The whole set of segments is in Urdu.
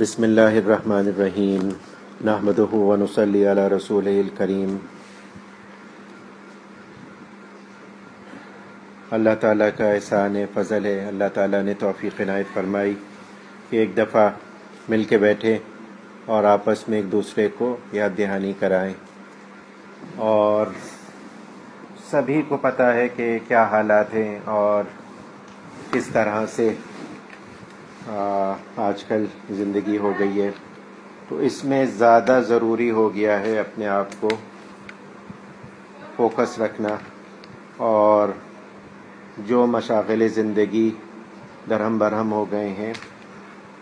بسم اللہ الرحمن الرحیم۔ نحمد ونصلی علی رسول الکریم۔ اللہ تعالیٰ کا احسان فضل ہے، اللہ تعالیٰ نے توفیق عنایت فرمائی کہ ایک دفعہ مل کے بیٹھے اور آپس میں ایک دوسرے کو یاد دہانی کرائیں۔ اور سبھی کو پتہ ہے کہ کیا حالات ہیں اور کس طرح سے آج کل زندگی ہو گئی ہے، تو اس میں زیادہ ضروری ہو گیا ہے اپنے آپ کو فوکس رکھنا اور جو مشاغل زندگی درہم برہم ہو گئے ہیں،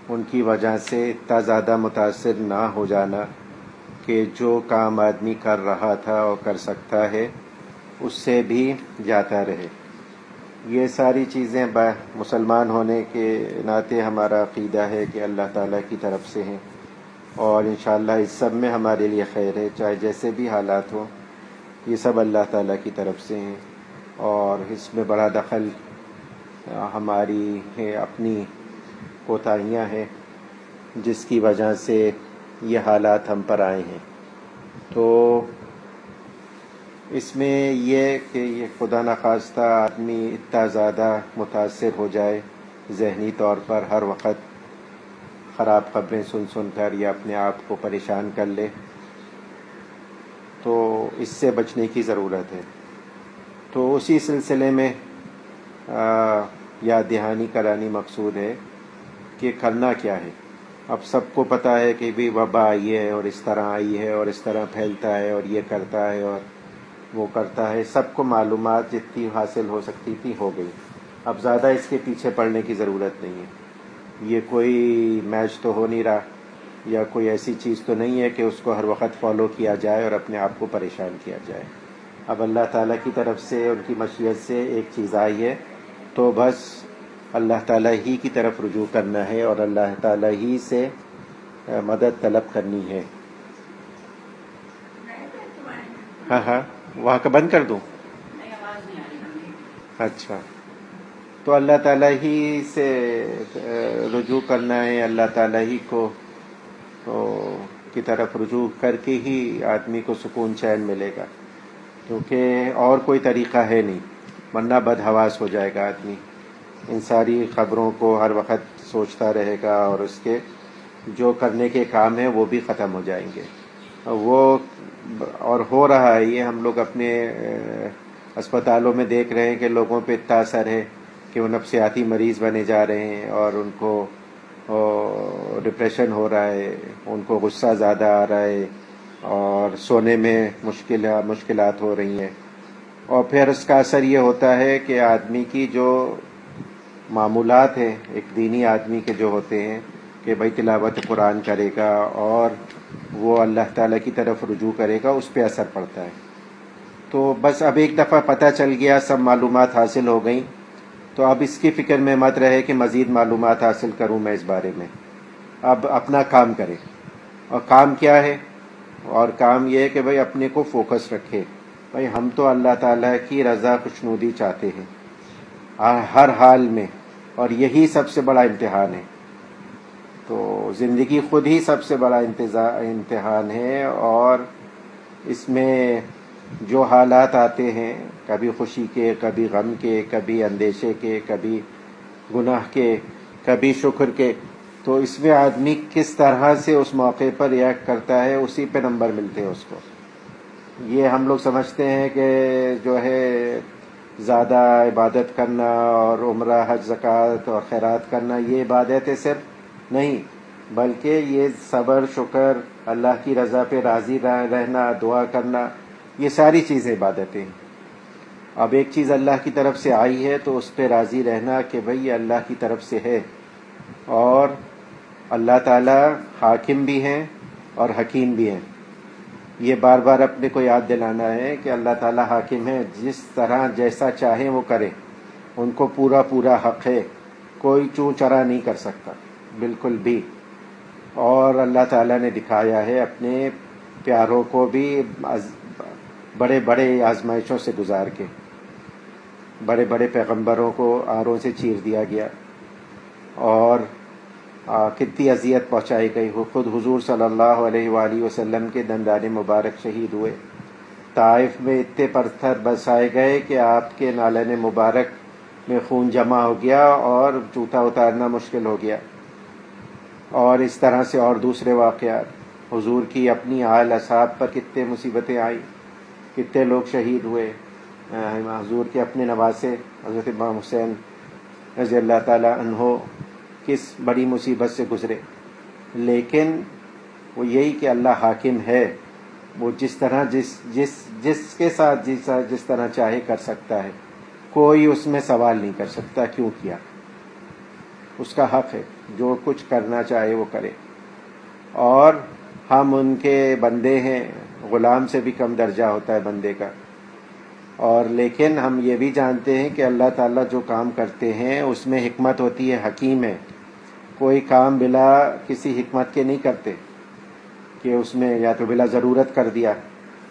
ان کی وجہ سے اتنا زیادہ متاثر نہ ہو جانا کہ جو کام آدمی کر رہا تھا اور کر سکتا ہے، اس سے بھی جاتا رہے۔ یہ ساری چیزیں مسلمان ہونے کے ناطے ہمارا عقیدہ ہے کہ اللہ تعالیٰ کی طرف سے ہیں اور انشاءاللہ اس سب میں ہمارے لیے خیر ہے، چاہے جیسے بھی حالات ہوں، یہ سب اللہ تعالیٰ کی طرف سے ہیں اور اس میں بڑا دخل ہماری ہے، اپنی کوتاہیاں ہیں، جس کی وجہ سے یہ حالات ہم پر آئے ہیں۔ تو اس میں یہ کہ یہ خدا نخواستہ آدمی اتنا زیادہ متاثر ہو جائے ذہنی طور پر ہر وقت خراب خبریں سن سن کر یا اپنے آپ کو پریشان کر لے، تو اس سے بچنے کی ضرورت ہے۔ تو اسی سلسلے میں یاد دہانی کرانی مقصود ہے کہ کرنا کیا ہے۔ اب سب کو پتہ ہے کہ بھی وبا آئی ہے اور اس طرح آئی ہے اور اس طرح پھیلتا ہے اور یہ کرتا ہے اور وہ کرتا ہے سب کو معلومات جتنی حاصل ہو سکتی تھی ہو گئی۔ اب زیادہ اس کے پیچھے پڑنے کی ضرورت نہیں ہے۔ یہ کوئی میچ تو ہو نہیں رہا یا کوئی ایسی چیز تو نہیں ہے کہ اس کو ہر وقت فالو کیا جائے اور اپنے آپ کو پریشان کیا جائے۔ اب اللہ تعالیٰ کی طرف سے ان کی مشیت سے ایک چیز آئی ہے۔ تو بس اللہ تعالیٰ ہی کی طرف رجوع کرنا ہے اور اللہ تعالیٰ ہی سے مدد طلب کرنی ہے۔ ہاں ہاں۔ وہاں کا بند کر دوں؟ اچھا۔ تو اللہ تعالیٰ ہی سے رجوع کرنا ہے اللہ تعالیٰ ہی کو کی طرف رجوع کر کے ہی آدمی کو سکون چین ملے گا۔ کیونکہ اور کوئی طریقہ ہے نہیں۔ ورنہ بد حواس ہو جائے گا آدمی۔ ان ساری خبروں کو ہر وقت سوچتا رہے گا اور اس کے جو کرنے کے کام ہیں وہ بھی ختم ہو جائیں گے۔ وہ اور ہو رہا ہے، یہ ہم لوگ اپنے اسپتالوں میں دیکھ رہے ہیں کہ لوگوں پہ اتنا اثر ہے کہ وہ نفسیاتی مریض بنے جا رہے ہیں اور ان کو ڈپریشن ہو رہا ہے، ان کو غصہ زیادہ آ رہا ہے اور سونے میں مشکل، مشکلات ہو رہی ہیں۔ اور پھر اس کا اثر یہ ہوتا ہے کہ آدمی کی جو معمولات ہیں، ایک دینی آدمی کے جو ہوتے ہیں کہ بھائی تلاوت قرآن کرے گا اور وہ اللہ تعالیٰ کی طرف رجوع کرے گا، اس پہ اثر پڑتا ہے۔ تو بس اب ایک دفعہ پتہ چل گیا، سب معلومات حاصل ہو گئیں۔ تو اب اس کی فکر میں مت رہے کہ مزید معلومات حاصل کروں میں اس بارے میں۔ اب اپنا کام کرے اور کام کیا ہے؟ اور کام یہ ہے کہ بھائی اپنے کو فوکس رکھے۔ بھائی ہم تو اللہ تعالیٰ کی رضا خوشنودی چاہتے ہیں۔ ہر حال میں۔ اور یہی سب سے بڑا امتحان ہے۔ تو زندگی خود ہی سب سے بڑا امتحان ہے اور اس میں جو حالات آتے ہیں، کبھی خوشی کے، کبھی غم کے، کبھی اندیشے کے، کبھی گناہ کے، کبھی شکر کے، تو اس میں آدمی کس طرح سے اس موقع پر ریئیکٹ کرتا ہے، اسی پہ نمبر ملتے ہیں اس کو۔ یہ ہم لوگ سمجھتے ہیں کہ جو ہے زیادہ عبادت کرنا اور عمرہ، حج، زکوٰۃ اور خیرات کرنا، یہ عبادت ہے صرف نہیں، بلکہ یہ صبر، شکر، اللہ کی رضا پہ راضی رہنا، دعا کرنا، یہ ساری چیزیں عبادتیں ہیں۔ اب ایک چیز اللہ کی طرف سے آئی ہے تو اس پہ راضی رہنا کہ بھئی یہ اللہ کی طرف سے ہے۔ اور اللہ تعالی حاکم بھی ہیں اور حکیم بھی ہیں۔ یہ بار بار اپنے کو یاد دلانا ہے کہ اللہ تعالی حاکم ہے جس طرح جیسا چاہیں وہ کرے۔ ان کو پورا پورا حق ہے، کوئی چوں چرا نہیں کر سکتا۔ بالکل بھی۔ اور اللہ تعالیٰ نے دکھایا ہے اپنے پیاروں کو بھی بڑے بڑے آزمائشوں سے گزار کے۔ بڑے بڑے پیغمبروں کو آروں سے چیر دیا گیا۔ اور کتنی اذیت پہنچائی گئی۔ خود حضور صلی اللہ علیہ وآلہ وسلم کے دندان مبارک شہید ہوئے۔ طائف میں اتنے پتھر برسائے گئے کہ آپ کے نالن مبارک میں خون جمع ہو گیا اور جوتا اتارنا مشکل ہو گیا۔ اور اس طرح سے اور دوسرے واقعات۔ حضور کی اپنی آل اصحاب پر کتنے مصیبتیں آئیں، کتنے لوگ شہید ہوئے۔ حضور کے اپنے نواسے، حضرت امام حسین رضی اللہ تعالی عنہ کس بڑی مصیبت سے گزرے۔ لیکن وہ یہی کہ اللہ حاکم ہے، وہ جس طرح جس جس جس کے ساتھ جس جس طرح چاہے کر سکتا ہے۔ کوئی اس میں سوال نہیں کر سکتا کیوں کیا۔ اس کا حق ہے۔ جو کچھ کرنا چاہے وہ کرے۔ اور ہم ان کے بندے ہیں، غلام سے بھی کم درجہ ہوتا ہے بندے کا۔ اور لیکن ہم یہ بھی جانتے ہیں کہ اللہ تعالیٰ جو کام کرتے ہیں، اس میں حکمت ہوتی ہے، حکیم ہے۔ کوئی کام بلا کسی حکمت کے نہیں کرتے کہ اس میں یا تو بلا ضرورت کر دیا،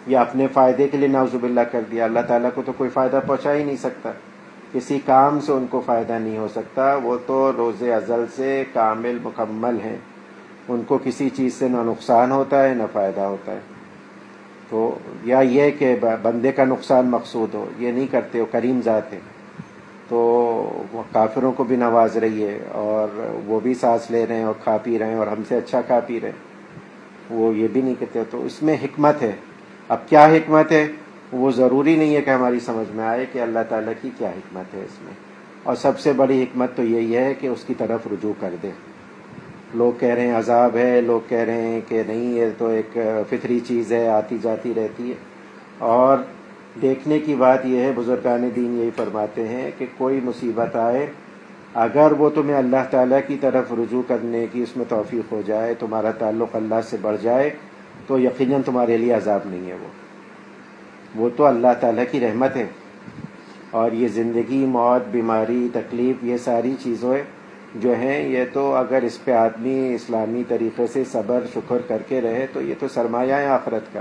یا اپنے فائدے کے لیے نازب اللہ کر دیا۔ اللہ تعالیٰ کو تو کوئی فائدہ پہنچا ہی نہیں سکتا۔ کسی کام سے ان کو فائدہ نہیں ہو سکتا، وہ تو روز ازل سے کامل مکمل ہیں۔ ان کو کسی چیز سے نہ نقصان ہوتا ہے، نہ فائدہ ہوتا ہے۔ تو یا یہ کہ بندے کا نقصان مقصود ہو، یہ نہیں کرتے، وہ کریم ذات ہے تو وہ کافروں کو بھی نواز رہی ہے اور وہ بھی سانس لے رہے ہیں اور کھا پی رہے ہیں اور ہم سے اچھا کھا پی رہے ہیں۔ وہ یہ بھی نہیں کہتے، تو اس میں حکمت ہے۔ اب کیا حکمت ہے؟ وہ ضروری نہیں ہے کہ ہماری سمجھ میں آئے کہ اللہ تعالیٰ کی کیا حکمت ہے اس میں۔ اور سب سے بڑی حکمت تو یہی ہے کہ اس کی طرف رجوع کر دے لوگ کہہ رہے ہیں عذاب ہے، لوگ کہہ رہے ہیں کہ نہیں، یہ تو ایک فطری چیز ہے، آتی جاتی رہتی ہے۔ اور دیکھنے کی بات یہ ہے، بزرگان دین یہی فرماتے ہیں کہ کوئی مصیبت آئے، اگر وہ تمہیں اللہ تعالیٰ کی طرف رجوع کرنے کی اس میں توفیق ہو جائے، تمہارا تعلق اللہ سے بڑھ جائے، تو یقیناً تمہارے لیے عذاب نہیں ہے وہ۔ وہ تو اللہ تعالیٰ کی رحمت ہے۔ اور یہ زندگی، موت، بیماری، تکلیف، یہ ساری چیزیں جو ہیں، یہ تو اگر اس پہ آدمی اسلامی طریقے سے صبر، شکر کر کے رہے، تو یہ تو سرمایہ ہے آخرت کا۔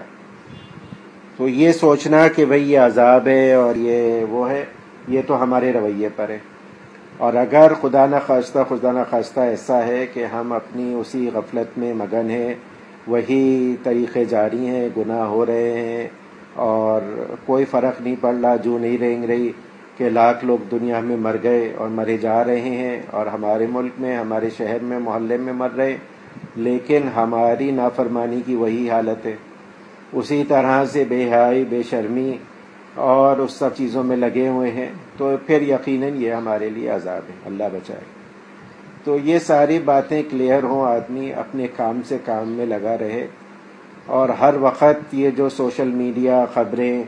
تو یہ سوچنا کہ بھئی یہ عذاب ہے اور یہ وہ ہے، یہ تو ہمارے رویے پر ہے۔ اور اگر خدا نہ خواستہ، خدا نہ خواستہ ایسا ہے کہ ہم اپنی اسی غفلت میں مگن ہیں، وہی طریقے جاری ہیں، گناہ ہو رہے ہیں اور کوئی فرق نہیں پڑ رہا جو نہیں رہیں رہی کہ لاکھ لوگ دنیا میں مر گئے اور مرے جا رہے ہیں اور ہمارے ملک میں، ہمارے شہر میں، محلے میں مر رہے لیکن ہماری نافرمانی کی وہی حالت ہے۔ اسی طرح سے بے حائی بے شرمی اور اس سب چیزوں میں لگے ہوئے ہیں۔ تو پھر یقیناً یہ ہمارے لیے عذاب ہے۔ اللہ بچائے۔ تو یہ ساری باتیں کلیئر ہوں، آدمی اپنے کام سے کام میں لگا رہے۔ اور ہر وقت یہ جو سوشل میڈیا خبریں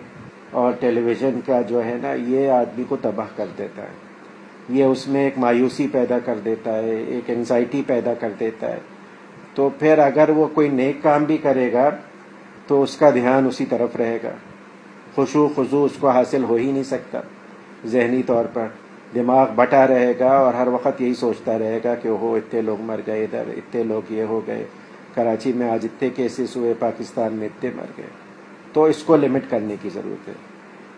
اور ٹیلی ویژن کا جو ہے نا، یہ آدمی کو تباہ کر دیتا ہے۔ یہ اس میں ایک مایوسی پیدا کر دیتا ہے، ایک انزائٹی پیدا کر دیتا ہے۔ تو پھر اگر وہ کوئی نیک کام بھی کرے گا، تو اس کا دھیان اسی طرف رہے گا۔ خوشو خضو اس کو حاصل ہو ہی نہیں سکتا۔ ذہنی طور پر دماغ بٹا رہے گا اور ہر وقت یہی سوچتا رہے گا کہ وہ اتنے لوگ مر گئے، ادھر اتنے لوگ یہ ہو گئے۔ کراچی میں آج اتنے کیسز ہوئے، پاکستان میں اتنے مر گئے۔ تو اس کو لمٹ کرنے کی ضرورت ہے۔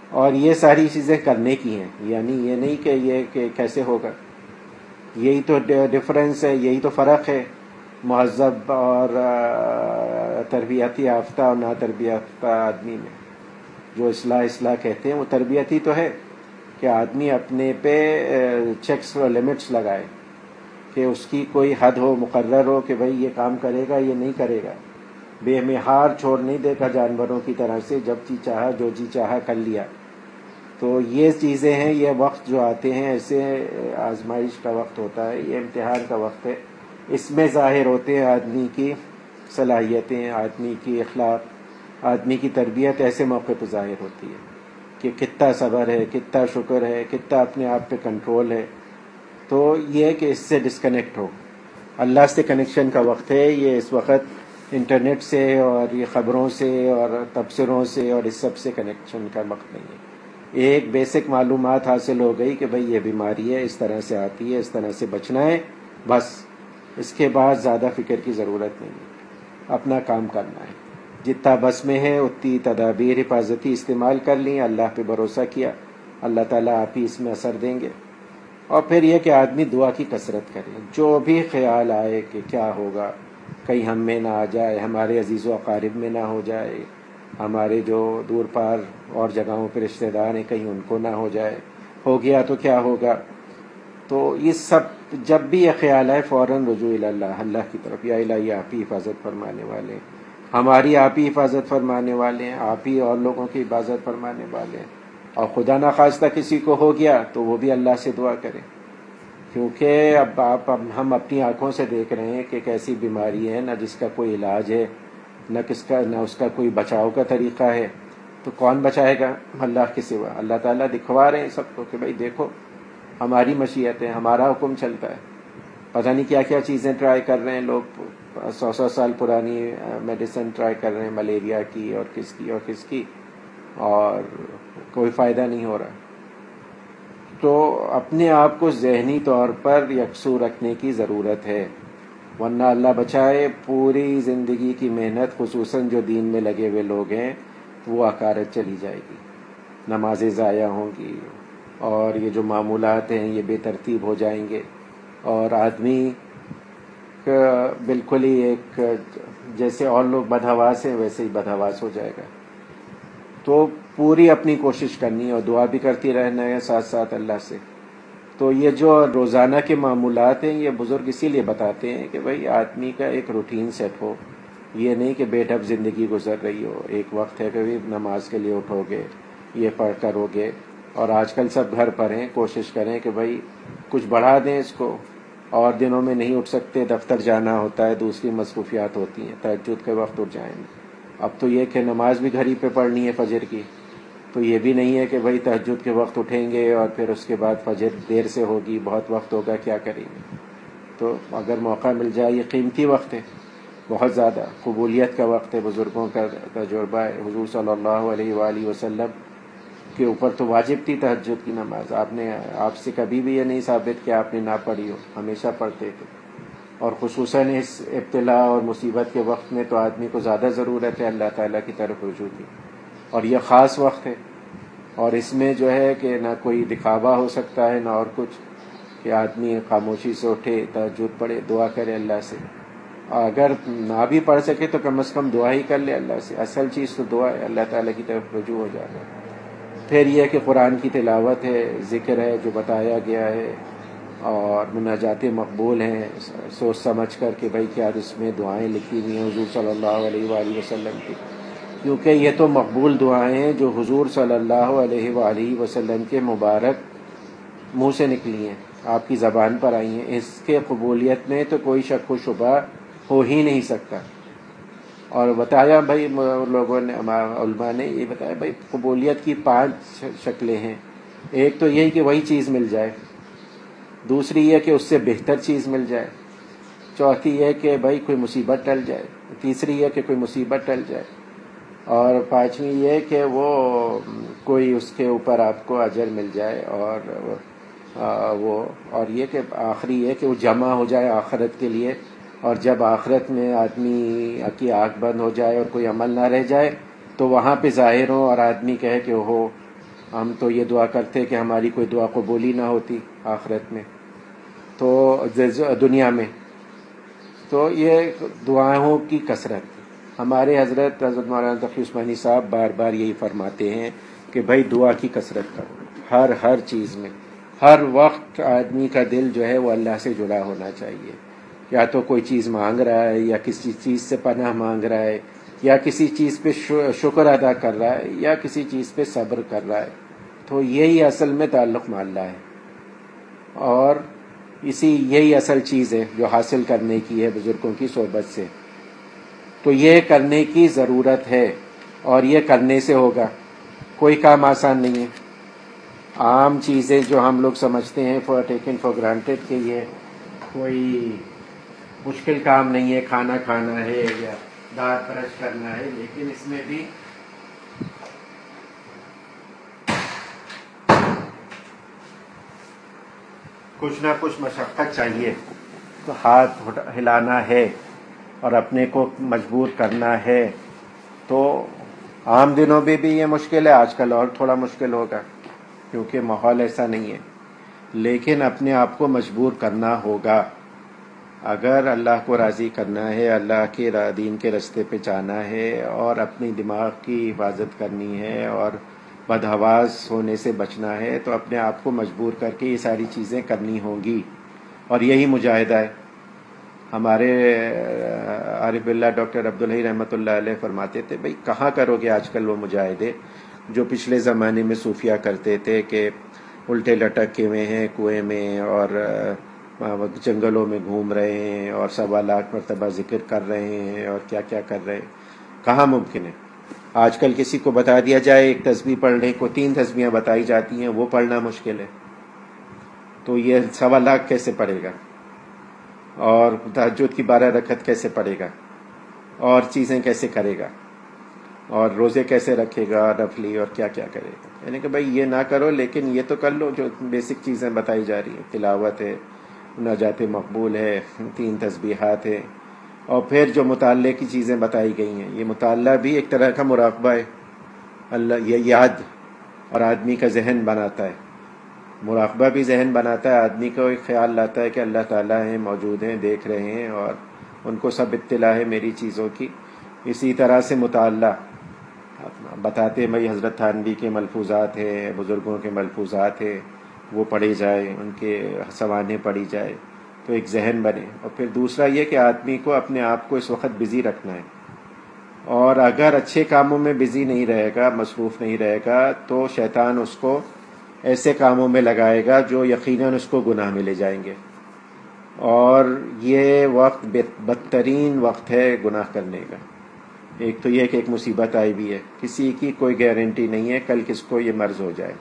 اور یہ ساری چیزیں کرنے کی ہیں۔ یعنی یہ نہیں کہ یہ کہ کیسے ہوگا۔ یہی تو ڈفرینس ہے، یہی تو فرق ہے۔ مہذب اور تربیتی یافتہ اور نا تربیت آدمی میں۔ جو اصلاح اصلاح کہتے ہیں، وہ تربیتی تو ہے کہ آدمی اپنے پہ چیکس اور لمٹس لگائے۔ کہ اس کی کوئی حد ہو، مقرر ہو کہ بھائی یہ کام کرے گا، یہ نہیں کرے گا۔ بے مہار چھوڑ نہیں دے گا جانوروں کی طرح سے، جب جی چاہا، جو جی چاہا کر لیا۔ تو یہ چیزیں ہیں، یہ وقت جو آتے ہیں، ایسے آزمائش کا وقت ہوتا ہے، یہ امتحان کا وقت ہے۔ اس میں ظاہر ہوتے ہیں آدمی کی صلاحیتیں، آدمی کی اخلاق، آدمی کی تربیت، ایسے موقع پہ ظاہر ہوتی ہے کہ کتنا صبر ہے، کتنا شکر ہے، کتنا اپنے آپ پہ کنٹرول ہے۔ تو یہ کہ اس سے ڈسکنیکٹ ہو۔ اللہ سے کنیکشن کا وقت ہے، یہ اس وقت انٹرنیٹ سے اور یہ خبروں سے اور تبصروں سے اور اس سب سے کنیکشن کا وقت نہیں ہے۔ ایک بیسک معلومات حاصل ہو گئی کہ بھئی یہ بیماری ہے، اس طرح سے آتی ہے، اس طرح سے بچنا ہے، بس۔ اس کے بعد زیادہ فکر کی ضرورت نہیں ہے۔ اپنا کام کرنا ہے۔ جتنا بس میں ہے، اتنی تدابیر، حفاظتی استعمال کر لیں۔ اللہ پہ بھروسہ کیا۔ اللہ تعالیٰ آپ ہی اس میں اثر دیں گے۔ اور پھر یہ کہ آدمی دعا کی کثرت کرے۔ جو بھی خیال آئے کہ کیا ہوگا، کہیں ہم میں نہ آ جائے، ہمارے عزیز و اقارب میں نہ ہو جائے، ہمارے جو دور پار اور جگہوں پہ رشتہ دار ہیں، کہیں ان کو نہ ہو جائے، ہو گیا تو کیا ہوگا؟ تو یہ سب، جب بھی یہ خیال ہے فوراً رجوع اللہ اللہ کی طرف، یا الہی، آپ ہی حفاظت فرمانے والے۔ ہماری آپ ہی حفاظت فرمانے والے ہیں، آپ ہی اور لوگوں کی حفاظت فرمانے والے ہیں۔ اور خدا نخواستہ کسی کو ہو گیا تو وہ بھی اللہ سے دعا کرے۔ کیونکہ اب آپ ہم اپنی آنکھوں سے دیکھ رہے ہیں کہ ایک ایسی بیماری ہے، نہ جس کا کوئی علاج ہے، نہ کس کا نہ اس کا کوئی بچاؤ کا طریقہ ہے۔ تو کون بچائے گا؟ اللہ کے سوا۔ اللہ تعالیٰ دکھوا رہے ہیں سب کو کہ بھائی دیکھو، ہماری مشیت ہے، ہمارا حکم چلتا ہے۔ پتہ نہیں کیا کیا چیزیں ٹرائی کر رہے ہیں لوگ۔ سو سو سال پرانی میڈیسن ٹرائی کر رہے ہیں، ملیریا کی اور کس کی اور کس کی۔ اور کوئی فائدہ نہیں ہو رہا۔ تو اپنے آپ کو ذہنی طور پر یکسو رکھنے کی ضرورت ہے۔ ورنہ اللہ بچائے پوری زندگی کی محنت، خصوصاً جو دین میں لگے ہوئے لوگ ہیں وہ اکارت چلی جائے گی۔ نمازیں ضائع ہوں گی اور یہ جو معمولات ہیں، یہ بے ترتیب ہو جائیں گے۔ اور آدمی بالکل ہی ایک جیسے اور لوگ بدہواس ہیں، ویسے ہی بدہواس ہو جائے گا۔ تو پوری اپنی کوشش کرنی ہے اور دعا بھی کرتی رہنا ہے ساتھ ساتھ اللہ سے۔ تو یہ جو روزانہ کے معمولات ہیں، یہ بزرگ اسی لیے بتاتے ہیں کہ بھائی، آدمی کا ایک روٹین سیٹ ہو۔ یہ نہیں کہ بے ڈب زندگی گزر رہی ہو، ایک وقت ہے کہ نماز کے لیے اٹھو گے، یہ پڑھ کرو گے۔ اور آج کل سب گھر پر ہیں، کوشش کریں کہ بھائی، کچھ بڑھا دیں اس کو۔ اور دنوں میں نہیں اٹھ سکتے، دفتر جانا ہوتا ہے، دوسری مصروفیات ہوتی ہیں تجد کے وقت اٹھ جائیں۔ گے اب تو یہ کہ نماز بھی گھر ہی پہ پڑھنی ہے فجر کی۔ تو یہ بھی نہیں ہے کہ بھائی تہجد کے وقت اٹھیں گے اور پھر اس کے بعد فجر دیر سے ہوگی، بہت وقت ہوگا، کیا کریں گے؟ تو اگر موقع مل جائے، یہ قیمتی وقت ہے، بہت زیادہ قبولیت کا وقت ہے، بزرگوں کا تجربہ ہے، حضور صلی اللہ علیہ وآلہ وسلم کے اوپر تو واجب تھی تہجد کی نماز۔ آپ نے، آپ سے کبھی بھی یہ نہیں ثابت کہ آپ نے نہ پڑھی ہو، ہمیشہ پڑھتے تھے۔ اور خصوصاً اس ابتلا اور مصیبت کے وقت میں تو آدمی کو زیادہ ضرورت ہے، اللہ تعالیٰ کی طرف رجوع کی۔ اور یہ خاص وقت ہے۔ اور اس میں جو ہے کہ نہ کوئی دکھاوا ہو سکتا ہے، نہ اور کچھ۔ کہ آدمی خاموشی سے اٹھے تجد پڑھے، دعا کرے اللہ سے۔ اگر نہ بھی پڑھ سکے تو کم از کم دعا ہی کر لے اللہ سے۔ اصل چیز تو دعا ہے، اللہ تعالیٰ کی طرف رجوع ہو جاتا ہے پھر یہ کہ قرآن کی تلاوت ہے، ذکر ہے، جو بتایا گیا ہے۔ اور مناجات مقبول ہیں، سوچ سمجھ کر کہ بھائی کیا اس میں دعائیں لکھی ہوئی ہیں حضور صلی اللہ علیہ وآلہ وسلم کی۔ کیونکہ یہ تو مقبول دعائیں ہیں جو حضور صلی اللہ علیہ وآلہ وسلم کے مبارک منہ سے نکلی ہیں، آپ کی زبان پر آئی ہیں۔ اس کے قبولیت میں تو کوئی شک و شبہ ہو ہی نہیں سکتا۔ اور بتایا بھائی، لوگوں نے، علماء نے یہ بتایا بھائی، قبولیت کی پانچ شکلیں ہیں۔ ایک تو یہی کہ وہی چیز مل جائے۔ دوسری یہ کہ اس سے بہتر چیز مل جائے۔ چوتھی یہ کہ بھائی کوئی مصیبت ٹل جائے۔ تیسری یہ کہ کوئی مصیبت ٹل جائے۔ اور پانچویں یہ کہ وہ کوئی اس کے اوپر آپ کو اجر مل جائے اور وہ، اور یہ کہ آخری یہ کہ وہ جمع ہو جائے آخرت کے لیے اور جب آخرت میں آدمی کی آنکھ بند ہو جائے اور کوئی عمل نہ رہ جائے تو وہاں پہ ظاہر ہو اور آدمی کہے کہ ہو، ہم تو یہ دعا کرتے کہ ہماری کوئی دعا قبولی نہ ہوتی آخرت میں، تو دنیا میں، تو یہ دعاؤں کی کثرت۔ ہمارے حضرت حضرت مولانا تقی عثمانی صاحب بار بار یہی فرماتے ہیں کہ بھائی دعا کی کثرت کرو، ہر ہر چیز میں۔ ہر وقت آدمی کا دل جو ہے وہ اللہ سے جڑا ہونا چاہیے۔ یا تو کوئی چیز مانگ رہا ہے یا کسی چیز سے پناہ مانگ رہا ہے، یا کسی چیز پہ شکر ادا کر رہا ہے، یا کسی چیز پہ صبر کر رہا ہے۔ تو یہی اصل میں تعلق ماللہ ہے۔ اور اسی یہی اصل چیز ہے جو حاصل کرنے کی ہے بزرگوں کی صحبت سے۔ تو یہ کرنے کی ضرورت ہے اور یہ کرنے سے ہوگا۔ کوئی کام آسان نہیں ہے۔ عام چیزیں جو ہم لوگ سمجھتے ہیں فار ٹیکن فار گرانٹیڈ کہ یہ کوئی مشکل کام نہیں ہے، کھانا کھانا ہے یا دانت برش کرنا ہے، لیکن اس میں بھی کچھ نہ کچھ مشقت چاہیے۔ تو ہاتھ ہلانا ہے۔ اور اپنے کو مجبور کرنا ہے۔ تو عام دنوں میں بھی یہ مشکل ہے، آج کل اور تھوڑا مشکل ہوگا، کیونکہ ماحول ایسا نہیں ہے۔ لیکن اپنے آپ کو مجبور کرنا ہوگا۔ اگر اللہ کو راضی کرنا ہے، اللہ کے دین کے رستے پہ جانا ہے اور اپنی دماغ کی حفاظت کرنی ہے اور بدہواس ہونے سے بچنا ہے، تو اپنے آپ کو مجبور کر کے یہ ساری چیزیں کرنی ہوں گی۔ اور یہی مجاہدہ ہے۔ ہمارے عارف اللہ ڈاکٹر عبدالحی رحمۃ اللہ علیہ فرماتے تھے بھائی کہاں کرو گے آج کل وہ مجاہدے جو پچھلے زمانے میں صوفیہ کرتے تھے کہ الٹے لٹک کے ہوئے ہیں، کنویں میں اور جنگلوں میں گھوم رہے ہیں اور سوا لاکھ مرتبہ ذکر کر رہے ہیں اور کیا کیا کر رہے ہیں؟ کہاں ممکن ہے؟ آج کل کسی کو بتا دیا جائے، ایک تصویر پڑھنے کو تین تصویریں بتائی جاتی ہیں، وہ پڑھنا مشکل ہے۔ تو یہ سوا لاکھ کیسے پڑے گا؟ اور تحجد کی بارہ رکھت کیسے پڑے گا؟ اور چیزیں کیسے کرے گا؟ اور روزے کیسے رکھے گا؟ رفلی اور کیا کیا کرے گا؟ یعنی کہ بھائی یہ نہ کرو، لیکن یہ تو کر لو جو بیسک چیزیں بتائی جا رہی ہیں۔ تلاوت ہے، نجات مقبول ہے، تین تسبیحات ہے اور پھر جو مطالعے کی چیزیں بتائی گئی ہیں، یہ مطالعہ بھی ایک طرح کا مراقبہ ہے۔ اللہ، یہ یاد اور آدمی کا ذہن بناتا ہے۔ مراقبہ بھی ذہن بناتا ہے، آدمی کو ایک خیال لاتا ہے کہ اللہ تعالیٰ ہیں، موجود ہیں، دیکھ رہے ہیں اور ان کو سب اطلاع ہے میری چیزوں کی۔ اسی طرح سے مطالعہ۔ بتاتے بھائی حضرت تھانوی کے ملفوظات ہیں، بزرگوں کے ملفوظات ہیں، وہ پڑھے جائے ان کے سوانح پڑھی جائے تو ایک ذہن بنے۔ اور پھر دوسرا یہ کہ آدمی کو اپنے آپ کو اس وقت بزی رکھنا ہے۔ اور اگر اچھے کاموں میں بزی نہیں رہے گا، مصروف نہیں رہے گا، تو شیطان اس کو ایسے کاموں میں لگائے گا جو یقیناً اس کو گناہ میں لے جائیں گے۔ اور یہ وقت بدترین وقت ہے گناہ کرنے کا۔ ایک تو یہ کہ ایک مصیبت آئی بھی ہے۔ کسی کی کوئی گارنٹی نہیں ہے کل کس کو یہ مرض ہو جائے۔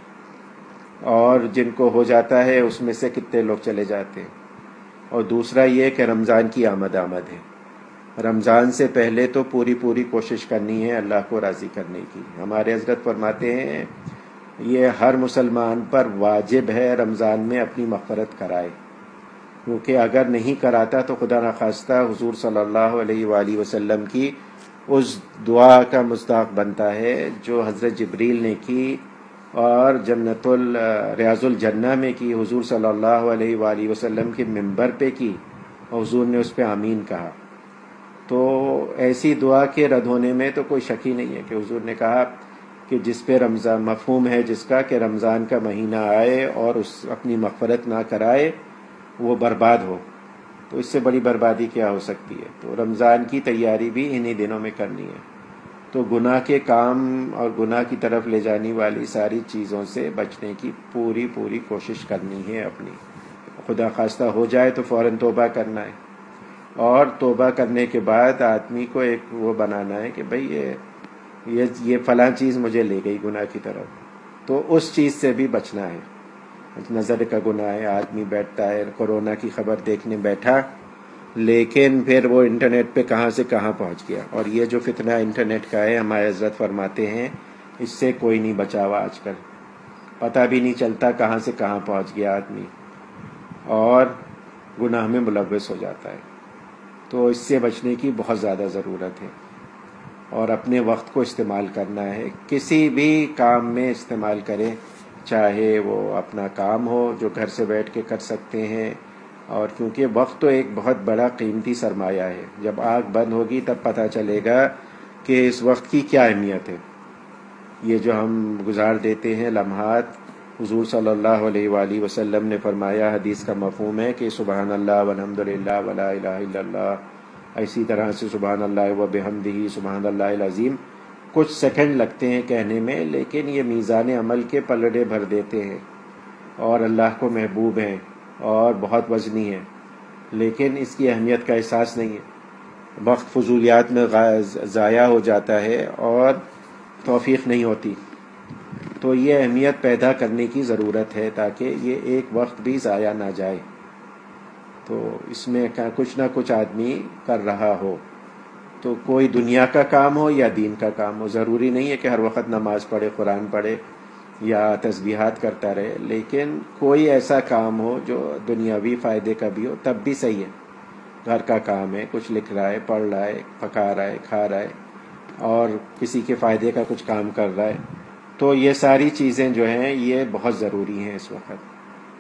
اور جن کو ہو جاتا ہے اس میں سے کتنے لوگ چلے جاتے ہیں۔ اور دوسرا یہ کہ رمضان کی آمد آمد ہے۔ رمضان سے پہلے تو پوری پوری کوشش کرنی ہے اللہ کو راضی کرنے کی۔ ہمارے حضرت فرماتے ہیں یہ ہر مسلمان پر واجب ہے رمضان میں اپنی مغفرت کرائے۔ کیونکہ اگر نہیں کراتا تو خدا نخواستہ حضور صلی اللہ علیہ وآلہ وسلم کی اس دعا کا مستاق بنتا ہے جو حضرت جبریل نے کی اور جنت الریاض الجنہ میں کی، حضور صلی اللہ علیہ وآلہ وسلم کے ممبر پہ کی اور حضور نے اس پہ آمین کہا۔ تو ایسی دعا کے رد ہونے میں تو کوئی شک ہی نہیں ہے کہ حضور نے کہا کہ جس پہ رمضان مفہوم ہے، جس کا کہ رمضان کا مہینہ آئے اور اس اپنی مغفرت نہ کرائے، وہ برباد ہو۔ تو اس سے بڑی بربادی کیا ہو سکتی ہے؟ تو رمضان کی تیاری بھی انہی دنوں میں کرنی ہے۔ تو گناہ کے کام اور گناہ کی طرف لے جانے والی ساری چیزوں سے بچنے کی پوری پوری کوشش کرنی ہے اپنی۔ خدا خواستہ ہو جائے تو فوراً توبہ کرنا ہے۔ اور توبہ کرنے کے بعد آدمی کو ایک وہ بنانا ہے کہ بھئی یہ یہ یہ فلاں چیز مجھے لے گئی گناہ کی طرف۔ تو اس چیز سے بھی بچنا ہے۔ نظر کا گناہ ہے، آدمی بیٹھتا ہے، کورونا کی خبر دیکھنے بیٹھا، لیکن پھر وہ انٹرنیٹ پہ کہاں سے کہاں پہنچ گیا۔ اور یہ جو فتنہ انٹرنیٹ کا ہے، ہمارے حضرت فرماتے ہیں، اس سے کوئی نہیں بچا ہوا آج کل۔ پتہ بھی نہیں چلتا کہاں سے کہاں پہنچ گیا آدمی۔ اور گناہ میں ملوث ہو جاتا ہے۔ تو اس سے بچنے کی بہت زیادہ ضرورت ہے۔ اور اپنے وقت کو استعمال کرنا ہے۔ کسی بھی کام میں استعمال کریں، چاہے وہ اپنا کام ہو جو گھر سے بیٹھ کے کر سکتے ہیں۔ اور کیونکہ وقت تو ایک بہت بڑا قیمتی سرمایہ ہے۔ جب آگ بند ہوگی تب پتہ چلے گا کہ اس وقت کی کیا اہمیت ہے۔ یہ جو ہم گزار دیتے ہیں لمحات، حضور صلی اللہ علیہ وآلہ وسلم نے فرمایا، حدیث کا مفہوم ہے کہ سبحان اللہ والحمد للہ ولا الہ الا اللہ۔ اسی طرح سے سبحان اللہ و بحمدہ، سبحان اللہ العظیم، کچھ سیکنڈ لگتے ہیں کہنے میں، لیکن یہ میزان عمل کے پلڑے بھر دیتے ہیں۔ اور اللہ کو محبوب ہیں اور بہت وزنی ہے لیکن اس کی اہمیت کا احساس نہیں ہے۔ وقت فضولیات میں ضائع ہو جاتا ہے اور توفیق نہیں ہوتی۔ تو یہ اہمیت پیدا کرنے کی ضرورت ہے تاکہ یہ ایک وقت بھی ضائع نہ جائے۔ تو اس میں کچھ نہ کچھ آدمی کر رہا ہو۔ تو کوئی دنیا کا کام ہو یا دین کا کام ہو، ضروری نہیں ہے کہ ہر وقت نماز پڑھے، قرآن پڑھے یا تسبیحات کرتا رہے، لیکن کوئی ایسا کام ہو جو دنیاوی فائدے کا بھی ہو، تب بھی صحیح ہے۔ گھر کا کام ہے، کچھ لکھ رہا ہے، پڑھ رہا ہے، پکا رہا ہے، کھا رہا ہے اور کسی کے فائدے کا کچھ کام کر رہا ہے۔ تو یہ ساری چیزیں جو ہیں، یہ بہت ضروری ہیں اس وقت۔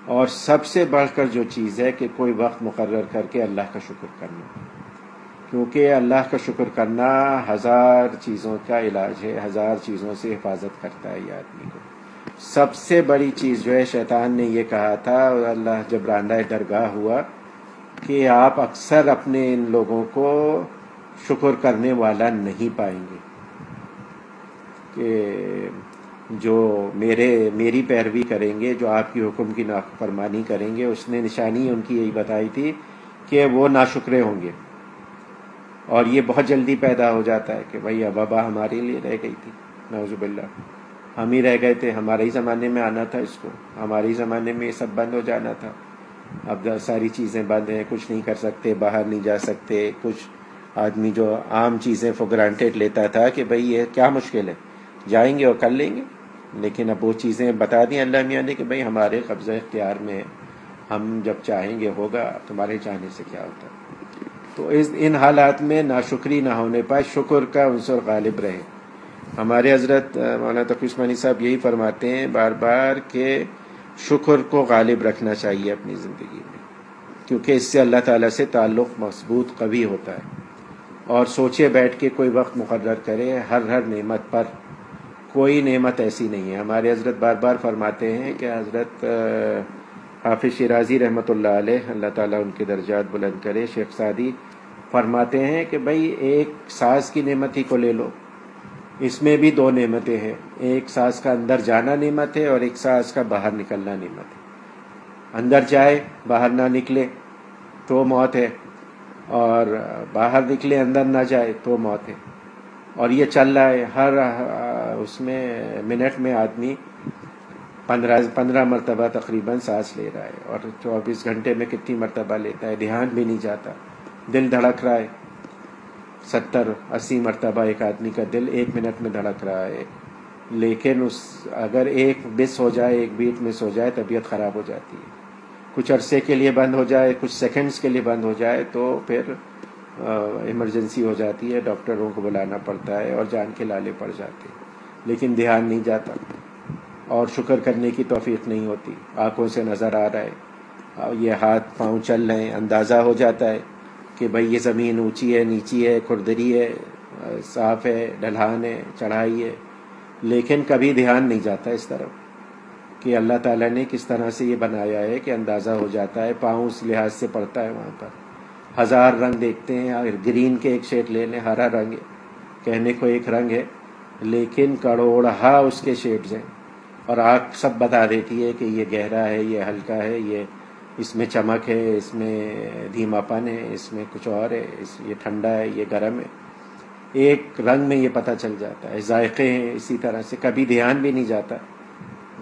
اور سب سے بڑھ کر جو چیز ہے کہ کوئی وقت مقرر کر کے اللہ کا شکر کرنا۔ کیونکہ اللہ کا شکر کرنا ہزار چیزوں کا علاج ہے، ہزار چیزوں سے حفاظت کرتا ہے یہ آدمی کو۔ سب سے بڑی چیز جو ہے، شیطان نے یہ کہا تھا، اللہ جب راندہ درگاہ ہوا کہ آپ اکثر اپنے ان لوگوں کو شکر کرنے والا نہیں پائیں گے۔ کہ جو میرے، میری پیروی کریں گے، جو آپ کی حکم کی نافرمانی کریں گے، اس نے نشانی ان کی یہی بتائی تھی کہ وہ ناشکرے ہوں گے۔ اور یہ بہت جلدی پیدا ہو جاتا ہے کہ بھائی ابابا ہمارے لیے رہ گئی تھی۔ نوزب اللہ ہم ہی رہ گئے تھے۔ ہمارے ہی زمانے میں آنا تھا اس کو۔ ہمارے ہی زمانے میں یہ سب بند ہو جانا تھا۔ اب ساری چیزیں بند ہیں، کچھ نہیں کر سکتے، باہر نہیں جا سکتے۔ کچھ آدمی جو عام چیزیں فور گرانٹیڈ لیتا تھا کہ بھئی یہ کیا مشکل ہے؟ جائیں گے اور کر لیں گے؟ لیکن اب وہ چیزیں بتا دیں اللہ میاں نے کہ بھئی ہمارے قبضہ اختیار میں ہم جب چاہیں گے ہوگا، تمہارے چاہنے سے کیا ہوتا؟ تو اس ان حالات میں ناشکری نہ ہونے پائے، شکر کا عنصر غالب رہے۔ ہمارے حضرت مولانا تقیسمانی صاحب یہی فرماتے ہیں بار بار کہ شکر کو غالب رکھنا چاہیے اپنی زندگی میں، کیونکہ اس سے اللہ تعالیٰ سے تعلق مضبوط قوی ہوتا ہے۔ اور سوچے بیٹھ کے کوئی وقت مقرر کرے، ہر ہر نعمت پر کوئی نعمت ایسی نہیں ہے۔ ہمارے حضرت بار بار فرماتے ہیں کہ حضرت حافظ شیرازی رحمۃ اللہ علیہ، اللہ تعالیٰ ان کے درجات بلند کرے۔ شیخ سعدی فرماتے ہیں کہ بھائی، ایک ساز کی نعمت ہی کو لے لو۔ اس میں بھی دو نعمتیں ہیں۔ ایک سانس کا اندر جانا نعمت ہے اور ایک سانس کا باہر نکلنا نعمت ہے۔ اندر جائے، باہر نہ نکلے تو موت ہے اور باہر نکلے، اندر نہ جائے تو موت ہے۔ اور یہ چل رہا ہے، ہر اس میں، منٹ میں آدمی پندرہ پندرہ مرتبہ تقریباً سانس لے رہا ہے اور چوبیس گھنٹے میں کتنی مرتبہ لیتا ہے، دھیان بھی نہیں جاتا۔ دل دھڑک رہا ہے۔ ستر، اسی مرتبہ ایک آدمی کا دل ایک منٹ میں دھڑک رہا ہے۔ لیکن اس، اگر ایک بس ہو جائے، ایک بیٹ مس ہو جائے، طبیعت خراب ہو جاتی ہے۔ کچھ عرصے کے لیے بند ہو جائے، کچھ سیکنڈز کے لیے بند ہو جائے، تو پھر ایمرجنسی ہو جاتی ہے ڈاکٹروں کو بلانا پڑتا ہے اور جان کے لالے پڑ جاتے لیکن دھیان نہیں جاتا۔ اور شکر کرنے کی توفیق نہیں ہوتی۔ آنکھوں سے نظر آ رہا ہے۔ یہ ہاتھ پاؤں چل رہے ہیں۔ اندازہ ہو جاتا ہے کہ بھائی، یہ زمین اونچی ہے، نیچی ہے، کھردری ہے صاف ہے، ڈھلان ہے، چڑھائی ہے۔ لیکن کبھی دھیان نہیں جاتا اس طرف کہ اللہ تعالیٰ نے کس طرح سے یہ بنایا ہے کہ اندازہ ہو جاتا ہے، پاؤں اس لحاظ سے پڑتا ہے وہاں پر۔ ہزار رنگ دیکھتے ہیں اگر گرین کے ایک شیڈ لے لیں ہرا رنگ ہے کہنے کو ایک رنگ ہے، لیکن کروڑہ اس کے شیڈز ہیں۔ اور آگ سب بتا دیتی ہے کہ یہ گہرا ہے، یہ ہلکا ہے، یہ اس میں چمک ہے، اس میں دھیما پن ہے، اس میں کچھ اور ہے، اس یہ ٹھنڈا ہے، یہ گرم ہے۔ ایک رنگ میں یہ پتہ چل جاتا ہے۔ ذائقے ہیں، اسی طرح سے کبھی دھیان بھی نہیں جاتا۔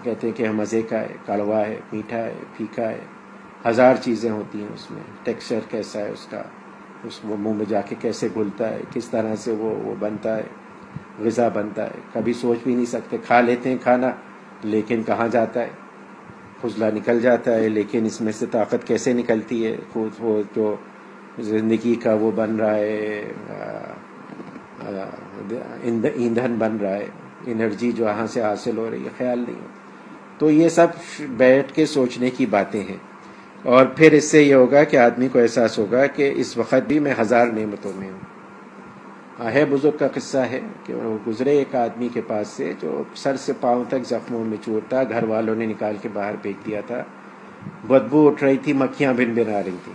کہتے ہیں کہ مزے کا ہے، کڑوا ہے، میٹھا ہے، پھیکا ہے۔ ہزار چیزیں ہوتی ہیں اس میں، ٹیکسچر کیسا ہے اس کا، اس وہ منہ میں جا کے کیسے گھلتا ہے، کس طرح سے وہ وہ بنتا ہے، غذا بنتا ہے۔ کبھی سوچ بھی نہیں سکتے، کھا لیتے ہیں کھانا، لیکن کہاں جاتا ہے؟ فضلہ نکل جاتا ہے، لیکن اس میں سے طاقت کیسے نکلتی ہے؟ خود وہ جو زندگی کا وہ بن رہا ہے ایندھن بن رہا ہے، انرجی جو وہاں سے حاصل ہو رہی ہے، خیال نہیں ہو تو یہ سب بیٹھ کے سوچنے کی باتیں ہیں۔ اور پھر اس سے یہ ہوگا کہ آدمی کو احساس ہوگا کہ اس وقت بھی میں ہزار نعمتوں میں ہوں۔ ہے بزرگ کا قصہ ہے کہ وہ گزرے ایک آدمی کے پاس سے جو سر سے پاؤں تک زخموں میں چور تھا گھر والوں نے نکال کے باہر پھینک دیا تھا۔ بدبو اٹھ رہی تھی، مکھیاں بن بن آ رہی تھی۔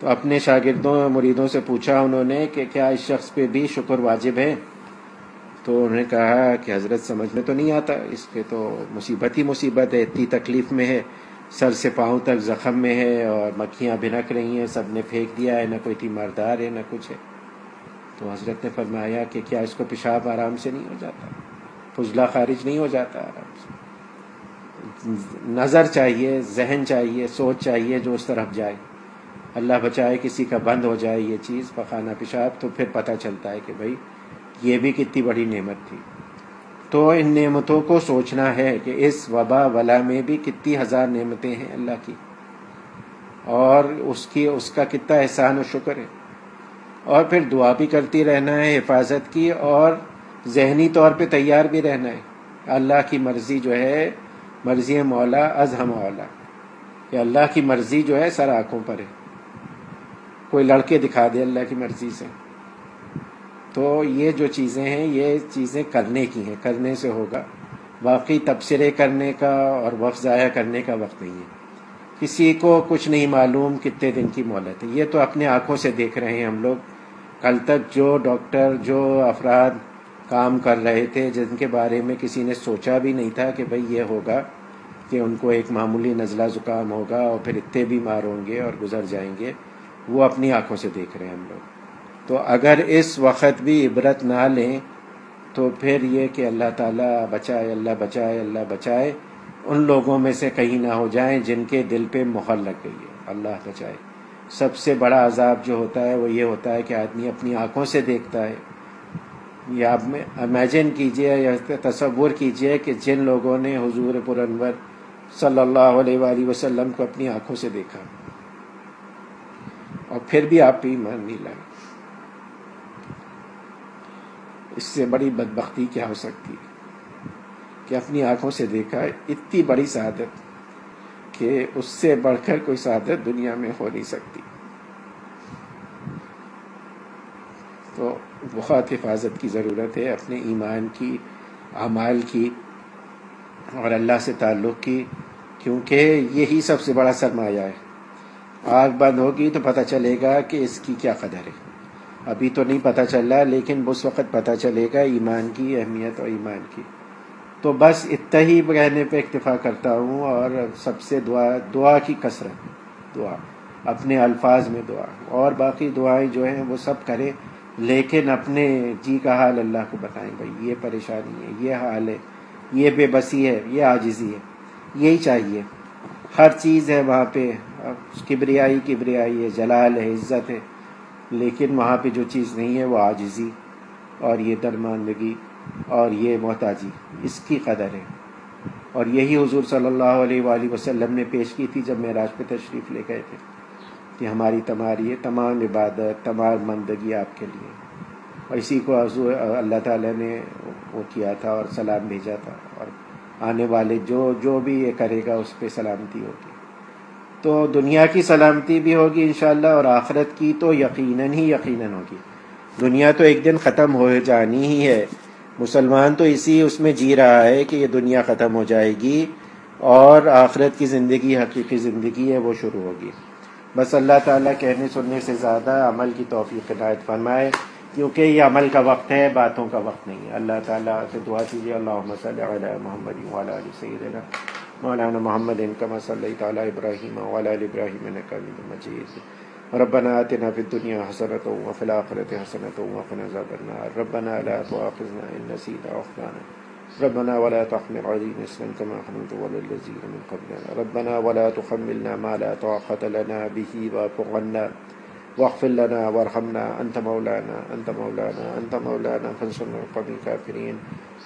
تو اپنے شاگردوں مریدوں سے پوچھا انہوں نے کہ کیا اس شخص پہ بھی شکر واجب ہے؟ تو انہوں نے کہا کہ حضرت سمجھ میں تو نہیں آتا، اس پہ تو مصیبت ہی مصیبت ہے، اتنی تکلیف میں ہے۔ سر سے پاؤں تک زخم میں ہے اور مکھیاں بھنک رہی ہیں، سب نے پھینک دیا ہے، نہ کوئی تیماردار ہے، نہ کچھ ہے۔ تو حضرت نے فرمایا کہ کیا اس کو پیشاب آرام سے نہیں ہو جاتا؟ فضلہ خارج نہیں ہو جاتا آرام سے۔ نظر چاہیے، ذہن چاہیے، سوچ چاہیے، جو اس طرف جائے۔ اللہ بچائے کسی کا بند ہو جائے یہ چیز، پخانہ پیشاب، تو پھر پتہ چلتا ہے کہ بھائی یہ بھی کتنی بڑی نعمت تھی۔ تو ان نعمتوں کو سوچنا ہے کہ اس وبا ولا میں بھی کتنی ہزار نعمتیں ہیں اللہ کی۔ اور اس کی، اس کا کتنا احسان و شکر ہے۔ اور پھر دعا بھی کرتی رہنا ہے، حفاظت کی، اور ذہنی طور پہ تیار بھی رہنا ہے۔ اللہ کی مرضی جو ہے، مرضی مولا از ہم اولا کہ اللہ کی مرضی جو ہے، سر آنکھوں پر ہے۔ کوئی لڑکے دکھا دے اللہ کی مرضی سے۔ تو یہ جو چیزیں ہیں، یہ چیزیں کرنے کی ہیں، کرنے سے ہوگا۔ باقی تبصرے کرنے کا اور وقت ضائع کرنے کا وقت نہیں ہے۔ کسی کو کچھ نہیں معلوم کتنے دن کی مہلت ہے۔ یہ تو اپنے آنکھوں سے دیکھ رہے ہیں ہم لوگ۔ کل تک جو ڈاکٹر، جو افراد کام کر رہے تھے، جن کے بارے میں کسی نے سوچا بھی نہیں تھا کہ بھئی یہ ہوگا کہ ان کو ایک معمولی نزلہ زکام ہوگا اور پھر اتنے بیمار ہوں گے اور گزر جائیں گے، وہ اپنی آنکھوں سے دیکھ رہے ہیں ہم لوگ۔ تو اگر اس وقت بھی عبرت نہ لیں، تو پھر یہ کہ اللہ تعالیٰ بچائے، اللہ بچائے اللہ بچائے، ان لوگوں میں سے کہیں نہ ہو جائیں جن کے دل پہ مہر لگ گئی ہے اللہ بچائے۔ سب سے بڑا عذاب جو ہوتا ہے وہ یہ ہوتا ہے کہ آدمی اپنی آنکھوں سے دیکھتا ہے۔ یا آپ امیجن کیجیے یا تصور کیجیے کہ جن لوگوں نے حضور پر انور صلی اللہ علیہ وآلہ وسلم کو اپنی آنکھوں سے دیکھا۔ اور پھر بھی آپ ایمان نہیں لائے اس سے بڑی بدبختی کیا ہو سکتی ہے؟ کہ اپنی آنکھوں سے دیکھا اتنی بڑی سعادت کہ اس سے بڑھ کر کوئی سعادت دنیا میں ہو نہیں سکتی۔ تو بہت حفاظت کی ضرورت ہے اپنے ایمان کی، اعمال کی اور اللہ سے تعلق کی، کیونکہ یہی سب سے بڑا سرمایہ ہے۔ آگ بند ہوگی تو پتہ چلے گا کہ اس کی کیا قدر ہے۔ ابھی تو نہیں پتہ چل رہا، لیکن اس وقت پتہ چلے گا ایمان کی اہمیت اور ایمان کی۔ تو بس اتنا ہی کہنے پہ اکتفا کرتا ہوں اور سب سے دعا دعا کی کثرت، دعا، اپنے الفاظ میں دعا۔ اور باقی دعائیں جو ہیں وہ سب کریں، لیکن اپنے جی کا حال اللہ کو بتائیں بھائی، یہ پریشانی ہے، یہ حال ہے، یہ بے بسی ہے، یہ عاجزی ہے، یہی چاہیے۔ ہر چیز ہے وہاں پہ کبریائی کبریائی ہے، جلال ہے، عزت ہے۔ لیکن وہاں پہ جو چیز نہیں ہے وہ عاجزی اور یہ درماندگی اور یہ محتاجی، اس کی قدر ہے۔ اور یہی حضور صلی اللہ علیہ وآلہ وسلم نے پیش کی تھی جب معراج پہ تشریف لے گئے تھے کہ ہماری تمہاری تمام عبادت، تمام مندگی آپ کے لیے۔ اور اسی کو حضور اللہ تعالیٰ نے وہ کیا تھا اور سلام بھیجا تھا۔ اور آنے والے جو جو بھی یہ کرے گا اس پہ سلامتی ہوگی۔ تو دنیا کی سلامتی بھی ہوگی انشاءاللہ اور آخرت کی تو یقیناً ہی یقیناً ہوگی۔ دنیا تو ایک دن ختم ہو جانی ہی ہے۔ مسلمان تو اسی اس میں جی رہا ہے کہ یہ دنیا ختم ہو جائے گی اور آخرت کی زندگی، حقیقی زندگی ہے، وہ شروع ہوگی۔ بس اللہ تعالیٰ کہنے سننے سے زیادہ عمل کی توفیق ہدایت فرمائے، کیونکہ یہ عمل کا وقت ہے، باتوں کا وقت نہیں۔ ہے اللہ تعالیٰ سے دعا کیجیے اللہ صلی علی محمد وعلی علی سیدنا مولانا محمد کما صلی تعالیٰ ابراہیم وعلی علی ابراہیم مجید. ربنا آتنا في الدنيا حسنة وفي الآخرة حسنة وقنا عذاب النار. ربنا لا تؤاخذنا إن نسينا أو أخطأنا ربنا ولا تحمل علينا إسرا كما حملت على الذين من قبلنا. ربنا ولا تحملنا ما لا طاقة لنا به واعف عنا واغفر لنا وارحمنا، أنت مولانا أنت مولانا أنت مولانا، فانصرنا القوم الكافرين.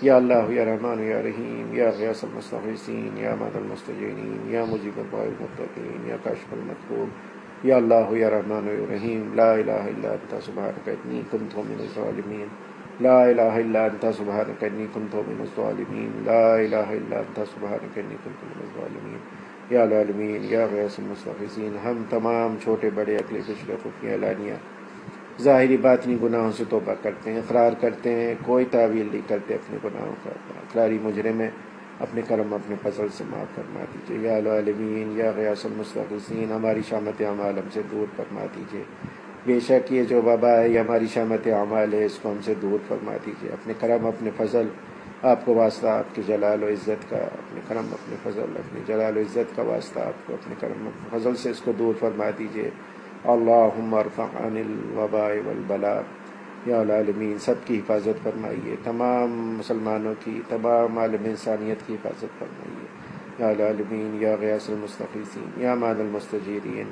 يا الله، يا رحمن، يا رحيم، يا غياث المستغيثين، يا مدى المستجينين يا مجيب الدعاء المتقين يا كاشف المطلوب یا اللہ یا رحمان و رحیم لا الہ الا انت سبحانک انی کنت من الظالمین لا الہ الا انت سبحانک انی کنت من الظالمین لا الہ الا انت سبحانک انی کنت من الظالمین یا العالمین، یا غیث المستغیثین، ہم تمام چھوٹے بڑے اگلے پچھلے خفیہ اعلانیہ ظاہری باطنی گناہوں سے توبہ کرتے ہیں، اقرار کرتے ہیں، کوئی تعویل نہیں کرتے اپنے گناہوں کا۔ اقراری مجرم ہے اپنے کرم، اپنے فضل سے معاف فرما دیجیے یا العالمین، یا غیاس المستقین ہماری شامت عمال ہم سے دور فرما دیجیے بے شک یہ جو وبا ہے، یہ ہماری شامت عمال ہے، اس کو ہم سے دور فرما دیجیے اپنے کرم، اپنے فضل آپ کو واسطہ آپ کی جلال و عزت کا اپنے کرم، اپنے فضل اپنے جلال و عزت کا واسطہ آپ کو اپنے کرم، اپنے فضل سے اس کو دور فرما دیجیے اللہ عمر عن الوباء والبلا یا العالمین، سب کی حفاظت فرمائیے۔ تمام مسلمانوں کی، تمام عالم انسانیت کی حفاظت فرمائیے۔ یا العالمین، یا غیاس المستقیسین، یا مان المستجیرین۔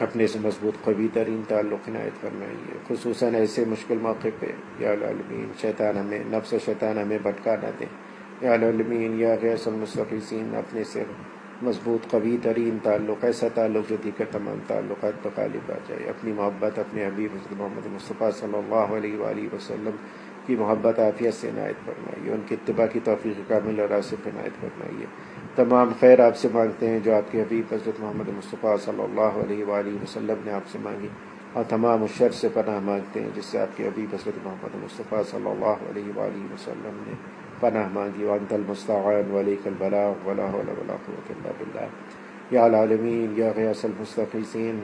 اپنے سے مضبوط قوی ترین تعلق عنایت فرمائیے خصوصاً ایسے مشکل موقع پہ۔ یا العالمین، شیطان ہمیں، نفس و شیطان ہمیں بھٹکا نہ دیں یا العالمین، یا غیاس المستقیسین اپنے سے مضبوط، قوی ترین تعلق، ایسا تعلق جو دیگر تمام تعلقات پر غالب آ جائے۔ اپنی محبت، اپنے حبیب حضرت محمد مصطفیٰ صلی اللہ علیہ وآلہ وسلم کی محبت، عافیت سے عنایت فرمائیے ان کی اتباع کی توفیق کامل اور آصف عنایت فرمائیے تمام خیر آپ سے مانگتے ہیں جو آپ کے حبیب حضرت محمد مصطفیٰ صلی اللہ علیہ وآلہ وسلم نے آپ سے مانگی اور تمام الشر سے پناہ مانگتے ہیں جس سے آپ کے حبیب حضرت محمد مصطفیٰ صلی اللہ علیہ وآلہ وسلم نے پناہ مانگی وانت المستعان ولیک البلاغ ولا حول ولا قوت الا باللہ یا العالمین یا غیاس المستقیسین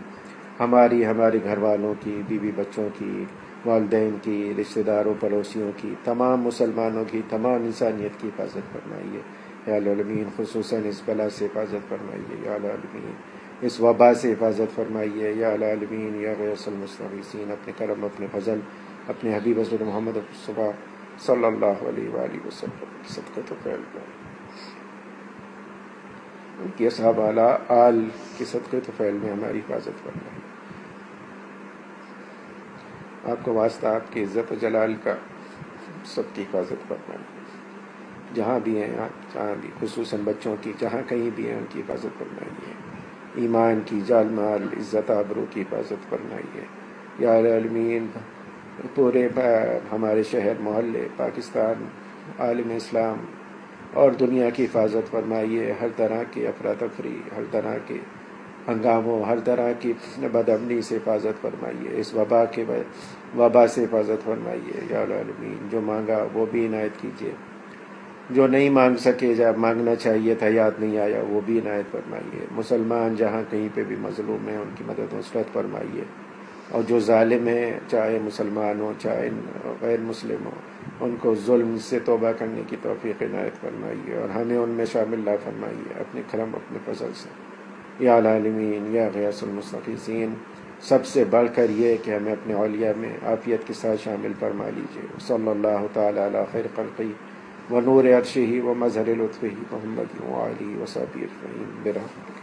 ہماری ہمارے گھر والوں کی، بیوی بچوں کی، والدین کی، رشتہ داروں، پڑوسیوں کی، تمام مسلمانوں کی، تمام انسانیت کی حفاظت فرمائیے۔ یا العالمین، خصوصاً اس بلا سے حفاظت فرمائیے، یا العالمین، اس وبا سے حفاظت فرمائیے، یا العالمین، یا غیاس المستقیسین اپنے کرم، اپنے فضل، اپنے حبیب حضرت محمد صبح صلی اللہ علیہ وآلہ وسلم صدقہ تو پھیل گیا ان کی اصحاب اعلیٰ، آل کے صدقے تو فیل میں ہماری حفاظت کرنا ہے آپ کو واسطہ آپ کی عزت و جلال کا سب کی حفاظت کرنا ہے جہاں بھی ہیں، جہاں بھی، خصوصاً بچوں کی، جہاں کہیں بھی ہیں، ان کی حفاظت کرنا ہے ایمان کی، جال مال، عزت آبرو کی حفاظت کرنا ہے یا عالمین پورے ہمارے شہر، محلے، پاکستان، عالم اسلام اور دنیا کی حفاظت فرمائیے۔ ہر طرح کی افراتفری، ہر طرح کے ہنگاموں، ہر طرح کی بد امنی سے حفاظت فرمائیے۔ اس وبا کے وبا سے حفاظت فرمائیے۔ یا العالمین، جو مانگا، وہ بھی عنایت کیجیے۔ جو نہیں مانگ سکے، جب مانگنا چاہیے تھا یاد نہیں آیا، وہ بھی عنایت فرمائیے۔ مسلمان جہاں کہیں پہ بھی مظلوم ہیں، ان کی مدد نصرت فرمائیے۔ اور جو ظالم ہیں، چاہے مسلمان ہوں، چاہے غیر مسلم ہوں، ان کو ظلم سے توبہ کرنے کی توفیق عنایت فرمائیے۔ اور ہمیں ان میں شامل لا فرمائیے، اپنے کرم، اپنے فضل سے۔ یا العالمین، یا غیاس المستقین سب سے بڑھ کر یہ کہ ہمیں اپنے اولیاء میں عافیت کے ساتھ شامل فرما لیجیے صلی اللہ تعالیٰ علیہ خیر قلقی و نور عرشی و مظہر لطفی محمد علی وصابی برحمۃ